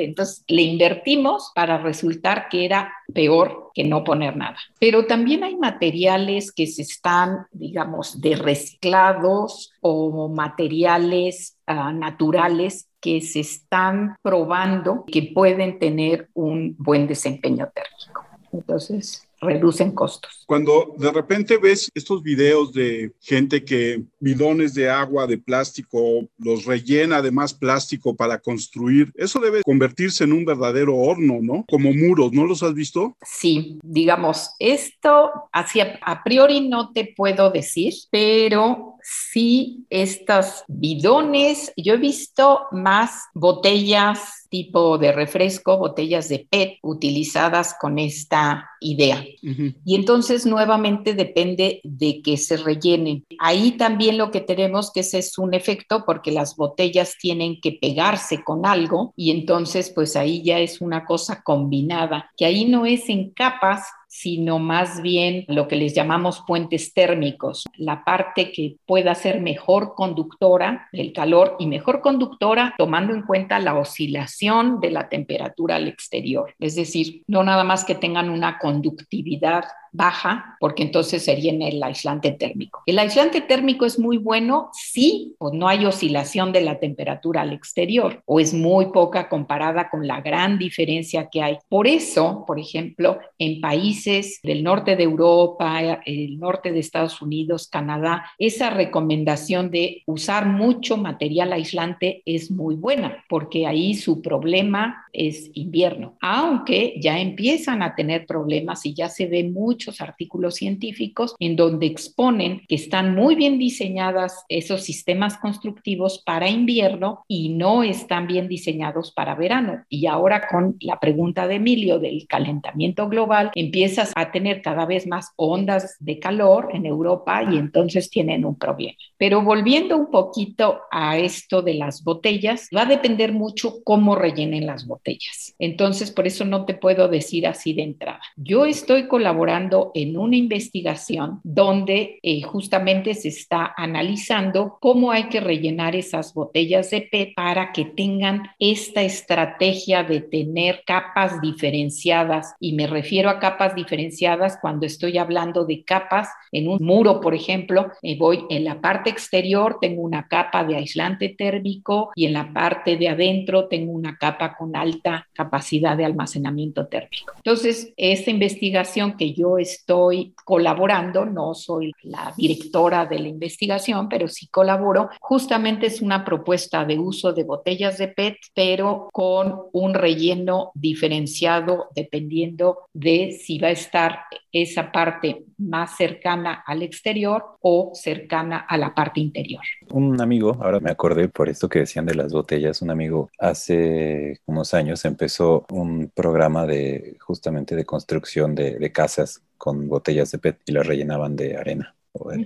Entonces, le invertimos para resultar que era peor que no poner nada. Pero también hay materiales que se están, digamos, de reciclados o materiales uh, naturales que se están probando que pueden tener un buen desempeño térmico. Entonces, reducen costos. Cuando de repente ves estos videos de gente que bidones de agua de plástico los rellena de más plástico para construir, eso debe convertirse en un verdadero horno, ¿no? Como muros, ¿no los has visto? Sí, digamos, esto así a priori no te puedo decir, pero sí, estos bidones, yo he visto más botellas tipo de refresco, botellas de PET utilizadas con esta idea. Y entonces nuevamente depende de que se rellenen. Ahí también lo que tenemos que ese es un efecto porque las botellas tienen que pegarse con algo y entonces pues ahí ya es una cosa combinada, que ahí no es en capas, sino más bien lo que les llamamos puentes térmicos, la parte que pueda ser mejor conductora del calor y mejor conductora tomando en cuenta la oscilación de la temperatura al exterior. Es decir, no nada más que tengan una conductividad baja, porque entonces sería en el aislante térmico. El aislante térmico es muy bueno si o no hay oscilación de la temperatura al exterior o es muy poca comparada con la gran diferencia que hay. Por eso, por ejemplo, en países del norte de Europa, el norte de Estados Unidos, Canadá, esa recomendación de usar mucho material aislante es muy buena, porque ahí su problema es invierno, aunque ya empiezan a tener problemas y ya se ve mucho artículos científicos en donde exponen que están muy bien diseñadas esos sistemas constructivos para invierno y no están bien diseñados para verano. Y ahora con la pregunta de Emilio del calentamiento global, empiezas a tener cada vez más ondas de calor en Europa y entonces tienen un problema. Pero volviendo un poquito a esto de las botellas, va a depender mucho cómo rellenen las botellas. Entonces, por eso no te puedo decir así de entrada. Yo estoy colaborando en una investigación donde eh, justamente se está analizando cómo hay que rellenar esas botellas de PET para que tengan esta estrategia de tener capas diferenciadas. Y me refiero a capas diferenciadas cuando estoy hablando de capas en un muro, por ejemplo, me voy en la parte exterior, tengo una capa de aislante térmico y en la parte de adentro tengo una capa con alta capacidad de almacenamiento térmico. Entonces, esta investigación que yo estoy colaborando, no soy la directora de la investigación, pero sí colaboro. Justamente es una propuesta de uso de botellas de PET, pero con un relleno diferenciado dependiendo de si va a estar esa parte más cercana al exterior o cercana a la parte interior. Un amigo, ahora me acordé por esto que decían de las botellas, un amigo hace unos años empezó un programa de justamente de construcción de, de casas con botellas de PET y las rellenaban de arena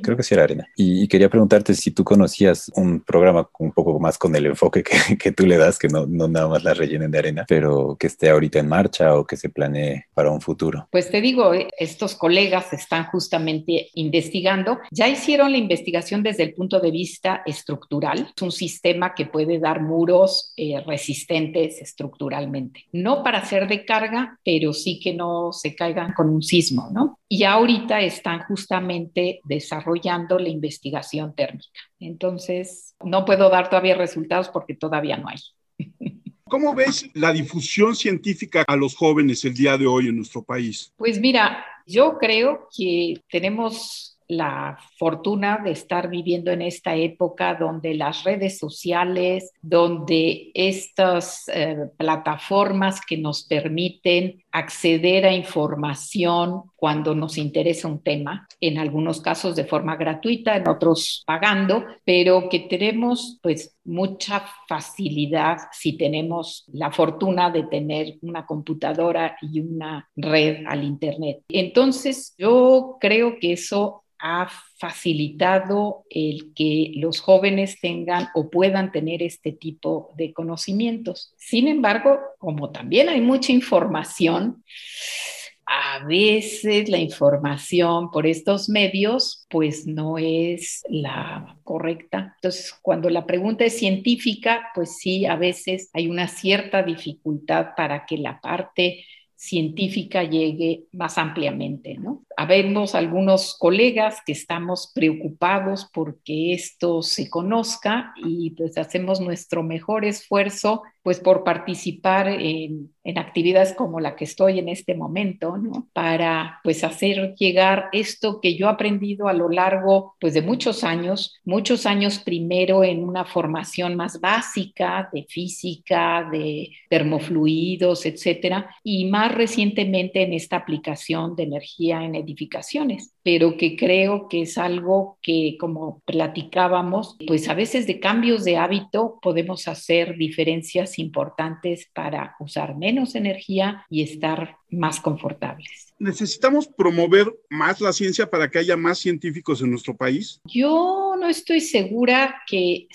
creo que sí era arena. Y, quería preguntarte si tú conocías un programa un poco más con el enfoque que, que tú le das, que no, no, nada más la rellenen de arena, pero que esté ahorita en marcha o que se planee para un futuro. Pues te digo, eh, estos colegas están justamente investigando, ya hicieron la investigación desde el punto de vista estructural, es un sistema que puede dar muros eh, resistentes estructuralmente, no para hacer de carga, pero sí que no se caigan con un sismo, ¿no? Y ahorita están justamente de desarrollando la investigación térmica. Entonces, no puedo dar todavía resultados porque todavía no hay. ¿Cómo ves la difusión científica a los jóvenes el día de hoy en nuestro país? Pues mira, yo creo que tenemos la fortuna de estar viviendo en esta época donde las redes sociales, donde estas eh, plataformas que nos permiten acceder a información cuando nos interesa un tema, en algunos casos de forma gratuita, en otros pagando, pero que tenemos pues mucha facilidad si tenemos la fortuna de tener una computadora y una red al internet. Entonces, yo creo que eso ha facilitado el que los jóvenes tengan o puedan tener este tipo de conocimientos. Sin embargo, como también hay mucha información, a veces la información por estos medios pues no es la correcta. Entonces, cuando la pregunta es científica, pues sí, a veces hay una cierta dificultad para que la parte científica llegue más ampliamente, ¿no? Habemos algunos colegas que estamos preocupados porque esto se conozca y pues hacemos nuestro mejor esfuerzo pues por participar en, en, actividades como la que estoy en este momento, ¿no? Para pues hacer llegar esto que yo he aprendido a lo largo pues de muchos años, muchos años primero en una formación más básica de física, de termofluidos, etcétera, y más recientemente en esta aplicación de energía en identificaciones, pero que creo que es algo que, como platicábamos, pues a veces de cambios de hábito podemos hacer diferencias importantes para usar menos energía y estar más confortables. ¿Necesitamos promover más la ciencia para que haya más científicos en nuestro país? Yo no estoy segura que,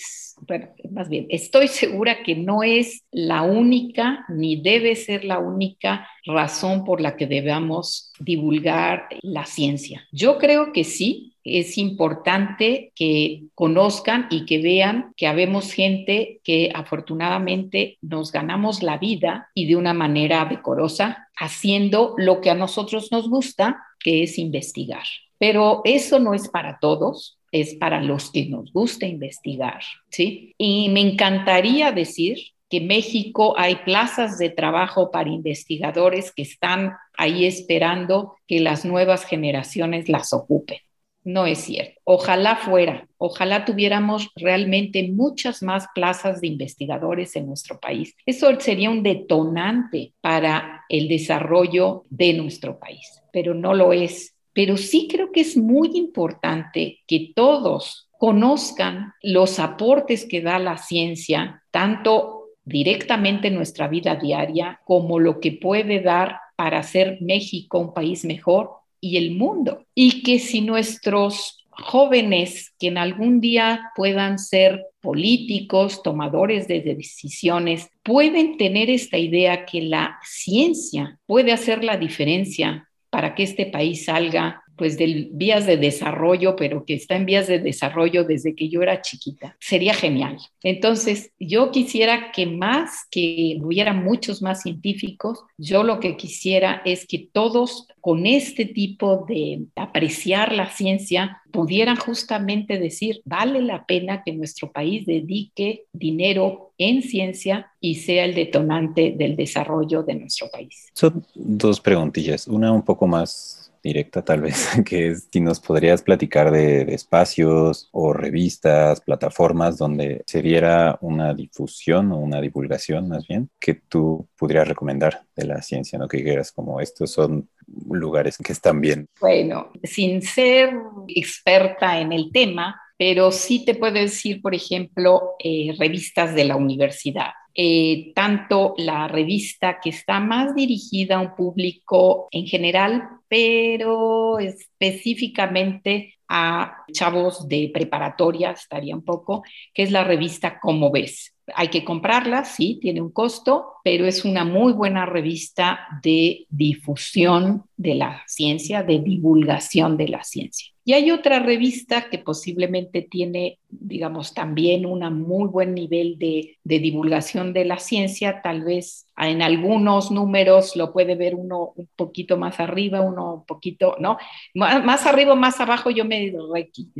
bueno, más bien, estoy segura que no es la única ni debe ser la única razón por la que debamos divulgar la ciencia. Yo creo que sí, es importante que conozcan y que vean que habemos gente que afortunadamente nos ganamos la vida y de una manera decorosa haciendo lo que a nosotros nos gusta, que es investigar. Pero eso no es para todos, es para los que nos gusta investigar, ¿sí? Y me encantaría decir que en México hay plazas de trabajo para investigadores que están ahí esperando que las nuevas generaciones las ocupen no es cierto. Ojalá fuera, ojalá tuviéramos realmente muchas más plazas de investigadores en nuestro país. Eso sería un detonante para el desarrollo de nuestro país, pero no lo es. Pero sí creo que es muy importante que todos conozcan los aportes que da la ciencia, tanto directamente en nuestra vida diaria como lo que puede dar para hacer México un país mejor y el mundo. Y que si nuestros jóvenes que en algún día puedan ser políticos, tomadores de decisiones, pueden tener esta idea que la ciencia puede hacer la diferencia para que este país salga pues de vías de desarrollo, pero que está en vías de desarrollo desde que yo era chiquita. Sería genial. Entonces, yo quisiera que más, que hubiera muchos más científicos, yo lo que quisiera es que todos con este tipo de apreciar la ciencia pudieran justamente decir, vale la pena que nuestro país dedique dinero en ciencia y sea el detonante del desarrollo de nuestro país. Son dos preguntillas, una un poco más directa tal vez, que es si nos podrías platicar de, espacios o revistas, plataformas donde se diera una difusión o una divulgación más bien que tú pudieras recomendar de la ciencia, ¿no? Que dijeras como estos son lugares que están bien. Bueno, sin ser experta en el tema, pero sí te puedo decir, por ejemplo, eh, revistas de la universidad. Eh, tanto la revista que está más dirigida a un público en general, pero específicamente a chavos de preparatoria, estaría un poco, que es la revista Cómo ves. Hay que comprarla, sí, tiene un costo, pero es una muy buena revista de difusión de la ciencia, de divulgación de la ciencia. Y hay otra revista que posiblemente tiene, digamos, también un muy buen nivel de, divulgación de la ciencia, tal vez en algunos números lo puede ver uno un poquito más arriba, uno un poquito, ¿no? Más, arriba o más abajo yo me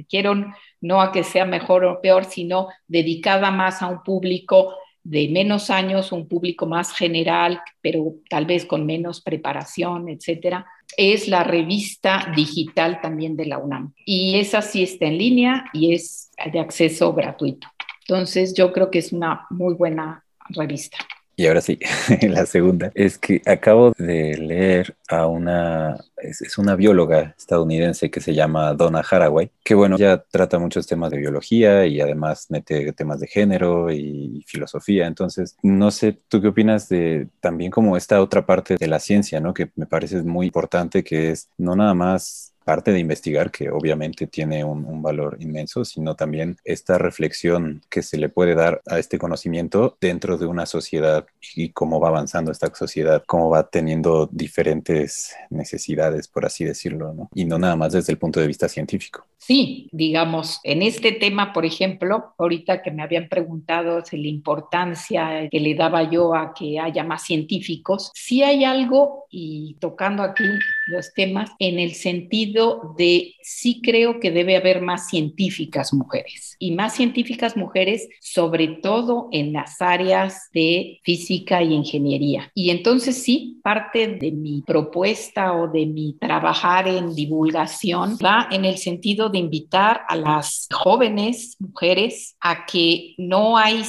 quiero no a que sea mejor o peor, sino dedicada más a un público de menos años, un público más general, pero tal vez con menos preparación, etcétera, es la revista digital también de la UNAM. Y esa sí está en línea y es de acceso gratuito. Entonces, yo creo que es una muy buena revista. Y ahora sí, la segunda es que acabo de leer a una, es, una bióloga estadounidense que se llama Donna Haraway, que bueno, ya trata muchos temas de biología y además mete temas de género y filosofía. Entonces, no sé, ¿tú qué opinas de también como esta otra parte de la ciencia, ¿no? Que me parece muy importante, que es no nada más parte de investigar, que obviamente tiene un, valor inmenso, sino también esta reflexión que se le puede dar a este conocimiento dentro de una sociedad y cómo va avanzando esta sociedad, cómo va teniendo diferentes necesidades, por así decirlo. Y no nada más desde el punto de vista científico. Sí, digamos, en este tema, por ejemplo, ahorita que me habían preguntado si la importancia que le daba yo a que haya más científicos, sí hay algo, y tocando aquí los temas, en el sentido de sí creo que debe haber más científicas mujeres y más científicas mujeres, sobre todo en las áreas de física y ingeniería. Y entonces sí, parte de mi propuesta o de mi trabajar en divulgación va en el sentido de invitar a las jóvenes mujeres a que no hay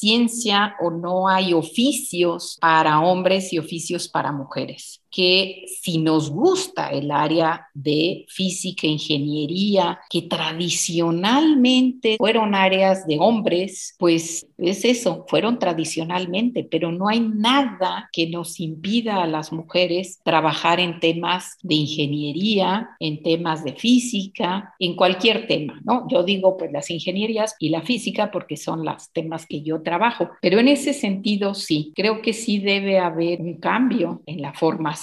ciencia o no hay oficios para hombres y oficios para mujeres. Que si nos gusta el área de física, ingeniería, que tradicionalmente fueron áreas de hombres, pues es eso, fueron tradicionalmente, pero no hay nada que nos impida a las mujeres trabajar en temas de ingeniería, en temas de física, en cualquier tema, ¿no? Yo digo pues las ingenierías y la física porque son los temas que yo trabajo, pero en ese sentido sí, creo que sí debe haber un cambio en la formación,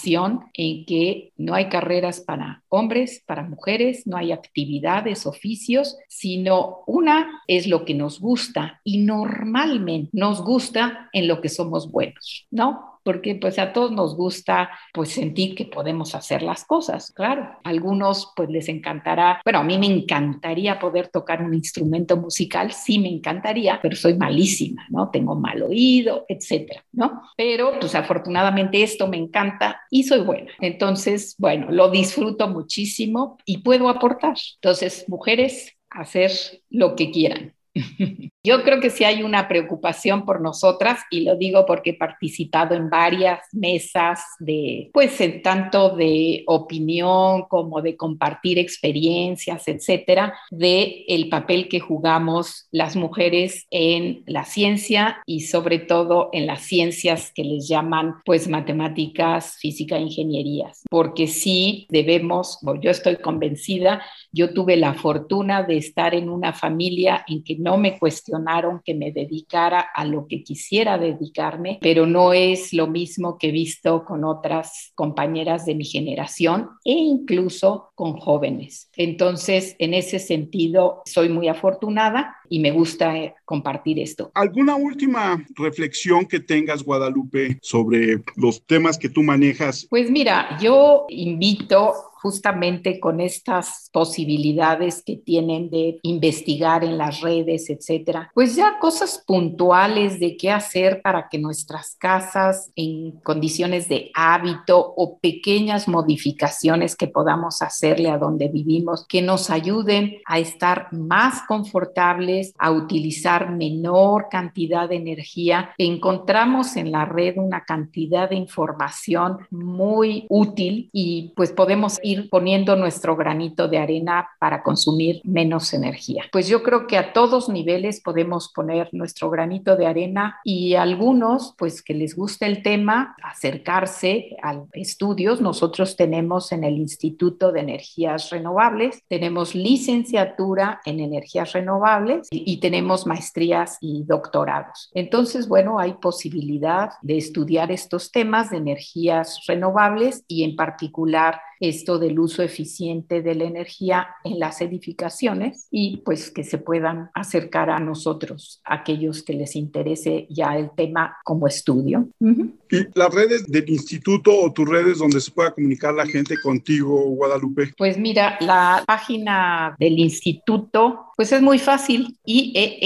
en que no hay carreras para hombres, para mujeres, no hay actividades, oficios, sino una es lo que nos gusta y normalmente nos gusta en lo que somos buenos, ¿no? Porque pues a todos nos gusta pues sentir que podemos hacer las cosas, claro. algunos pues les encantará, bueno, a mí me encantaría poder tocar un instrumento musical, sí me encantaría, pero soy malísima, ¿no? Tengo mal oído, etcétera, ¿no? Pero pues afortunadamente esto me encanta y soy buena. Entonces, bueno, lo disfruto muchísimo y puedo aportar. Entonces, mujeres, hacer lo que quieran. Yo creo que sí hay una preocupación por nosotras y lo digo porque he participado en varias mesas de, pues, en tanto de opinión como de compartir experiencias, etcétera, de el papel que jugamos las mujeres en la ciencia y sobre todo en las ciencias que les llaman, pues, matemáticas, física, ingenierías, porque sí debemos, yo estoy convencida, yo tuve la fortuna de estar en una familia en que no me que me dedicara a lo que quisiera dedicarme, pero no es lo mismo que he visto con otras compañeras de mi generación e incluso con jóvenes. Entonces, en ese sentido, soy muy afortunada y me gusta eh, compartir esto. ¿Alguna última reflexión que tengas, Guadalupe, sobre los temas que tú manejas? Pues mira, yo invito justamente con estas posibilidades que tienen de investigar en las redes, etcétera, pues ya cosas puntuales de qué hacer para que nuestras casas en condiciones de hábito o pequeñas modificaciones que podamos hacerle a donde vivimos, que nos ayuden a estar más confortables, a utilizar menor cantidad de energía. Encontramos en la red una cantidad de información muy útil y pues podemos ir poniendo nuestro granito de arena para consumir menos energía. Pues yo creo que a todos niveles podemos poner nuestro granito de arena y algunos, pues que les guste el tema, acercarse a estudios. Nosotros tenemos en el Instituto de Energías Renovables, tenemos licenciatura en energías renovables y tenemos maestrías y doctorados. Entonces, bueno, hay posibilidad de estudiar estos temas de energías renovables y en particular esto del uso eficiente de la energía en las edificaciones y pues que se puedan acercar a nosotros, aquellos que les interese ya el tema como estudio. ¿Y las redes del instituto o tus redes donde se pueda comunicar la gente contigo, Guadalupe? Pues mira, la página del instituto pues es muy fácil, ier.unam.mx.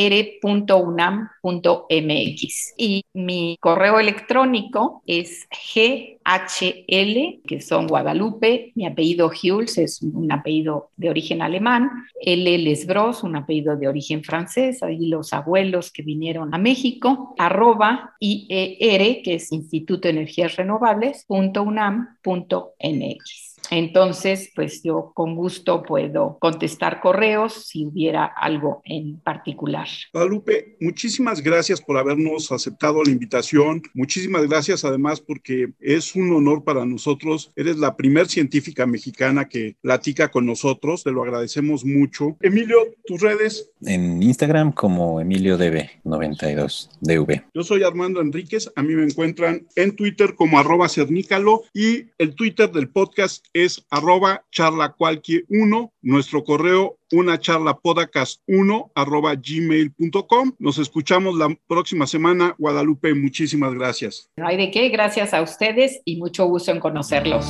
Y mi correo electrónico es ghl, que son Guadalupe, mi apellido Hules es un apellido de origen alemán, L. Lesbros, un apellido de origen francés, ahí los abuelos que vinieron a México, arroba IER, que es Instituto de Energías Renovables, punto unam, punto mx. Entonces, pues yo con gusto puedo contestar correos si hubiera algo en particular. Guadalupe, muchísimas gracias por habernos aceptado la invitación. Muchísimas gracias además porque es un honor para nosotros. Eres la primer científica mexicana que platica con nosotros. Te lo agradecemos mucho. Emilio, tus redes. En Instagram como Emilio DB92DV. Yo soy Armando Enríquez. A mí me encuentran en Twitter como arroba cernícalo y el Twitter del podcast es arroba charla cualquier uno, nuestro correo una charla podcast 1 arroba gmail.com. Nos escuchamos la próxima semana. Guadalupe, muchísimas gracias. No hay de qué, gracias a ustedes y mucho gusto en conocerlos.